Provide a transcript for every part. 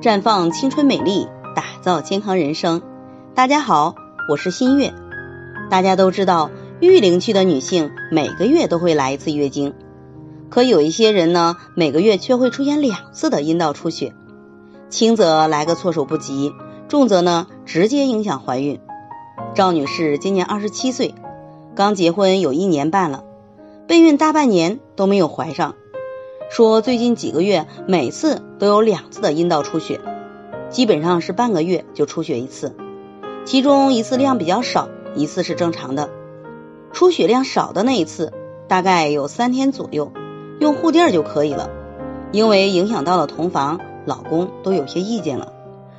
绽放青春美丽，打造健康人生。大家好，我是新月。大家都知道，育龄期的女性每个月都会来一次月经，可有一些人呢，每个月却会出现两次的阴道出血，轻则来个措手不及，重则呢直接影响怀孕。赵女士今年二十七岁，刚结婚有一年半了，备孕大半年都没有怀上。说最近几个月每次都有两次的阴道出血，基本上是半个月就出血一次，其中一次量比较少，一次是正常的。出血量少的那一次大概有三天左右，用护垫就可以了。因为影响到了同房，老公都有些意见了，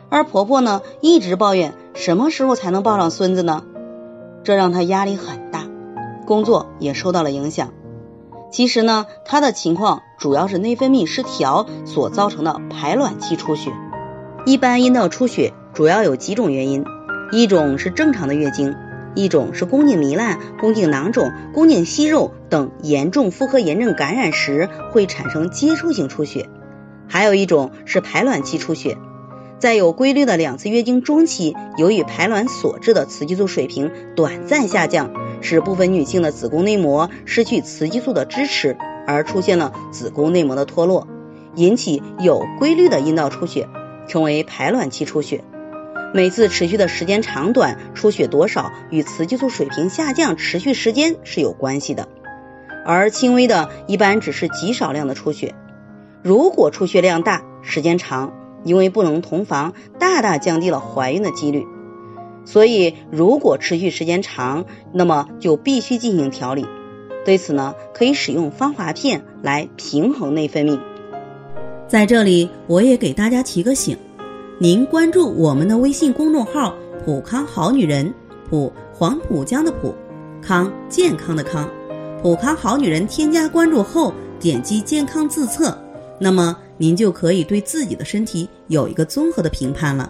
而婆婆呢一直抱怨什么时候才能抱上孙子呢？这让她压力很大，工作也受到了影响。其实呢，她的情况主要是内分泌失调所造成的排卵期出血。一般阴道出血主要有几种原因，一种是正常的月经，一种是宫颈糜烂、宫颈囊肿、宫颈息肉等严重妇科炎症感染时会产生接触性出血，还有一种是排卵期出血。在有规律的两次月经中期，由于排卵所致的雌激素水平短暂下降。使部分女性的子宫内膜失去雌激素的支持，而出现了子宫内膜的脱落，引起有规律的阴道出血，称为排卵期出血。每次持续的时间长短、出血多少与雌激素水平下降持续时间是有关系的，而轻微的一般只是极少量的出血。如果出血量大、时间长，因为不能同房，大大降低了怀孕的几率。所以，如果持续时间长，那么就必须进行调理。对此呢，可以使用芳华片来平衡内分泌。在这里，我也给大家提个醒：您关注我们的微信公众号“普康好女人”，普黄浦江的浦，康健康的康，普康好女人。添加关注后，点击健康自测，那么您就可以对自己的身体有一个综合的评判了。